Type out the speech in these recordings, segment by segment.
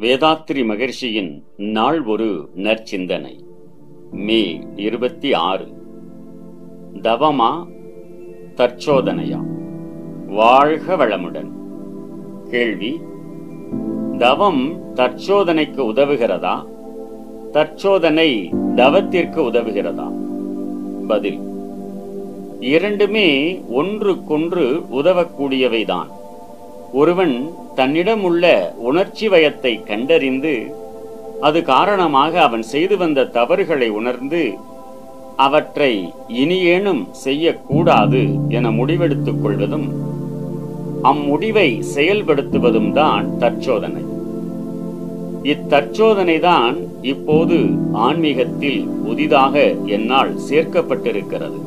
வேதாத்ரி மகிழ்ச்சியின் நாள் ஒரு நற்சிந்தனை. மே இருபத்தி ஆறு. தவமா தற்சோதனையா? வாழ்க வளமுடன். கேள்வி தவம் தற்சோதனைக்கு உதவுகிறதா? தற்சோதனை தவத்திற்கு உதவுகிறதா? பதில் இரண்டுமே ஒன்றுக்கொன்று உதவக்கூடியவைதான். ஒருவன் தன்னிடம் உள்ள உணர்ச்சி வயத்தை கண்டறிந்து அது காரணமாக அவன் செய்து வந்த தவறுகளை உணர்ந்து அவற்றை இனியேனும் செய்யக்கூடாது என முடிவெடுத்துக் கொள்வதும் அம்முடிவை செயல்படுத்துவதும் தான் தற்சோதனை. இத்தற்சோதனைதான் இப்போது ஆன்மீகத்தில் புதிதாக என்னால் சேர்க்கப்பட்டிருக்கிறது.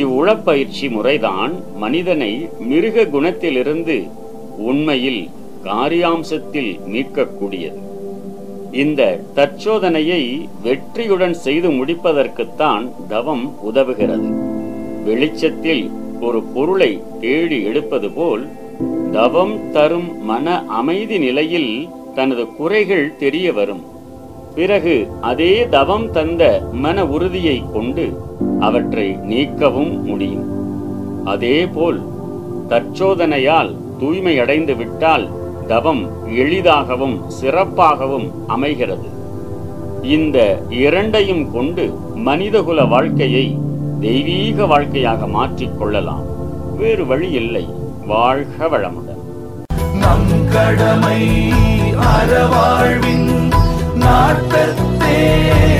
இவ்வுளப்பயிற்சி முறைதான் மனிதனை மிருக குணத்திலிருந்து உண்மையில் காரியாம்சத்தில் மீட்கக்கூடியது. இந்த தற்சோதனையை வெற்றியுடன் செய்து முடிப்பதற்குத்தான் தவம் உதவுகிறது. வெளிச்சத்தில் ஒரு பொருளை தேடி எடுப்பது போல் தவம் தரும் மன அமைதி நிலையில் தனது குறைகள் தெரிய வரும். பிறகு அதே தவம் தந்த மன உறுதியை கொண்டு அவற்றை நீக்கவும் முடியும். அதேபோல் தற்சோதனையால் தூய்மை அடைந்து விட்டால் தவம் எளிதாகவும் சிறப்பாகவும் அமைகிறது. இந்த இரண்டையும் கொண்டு மனிதகுல வாழ்க்கையை தெய்வீக வாழ்க்கையாக மாற்றிக் கொள்ளலாம். வேறு வழி இல்லை. வாழ்க வளமுடன். நம் கடமை அறவாழ்வின் நாட்டத்தே.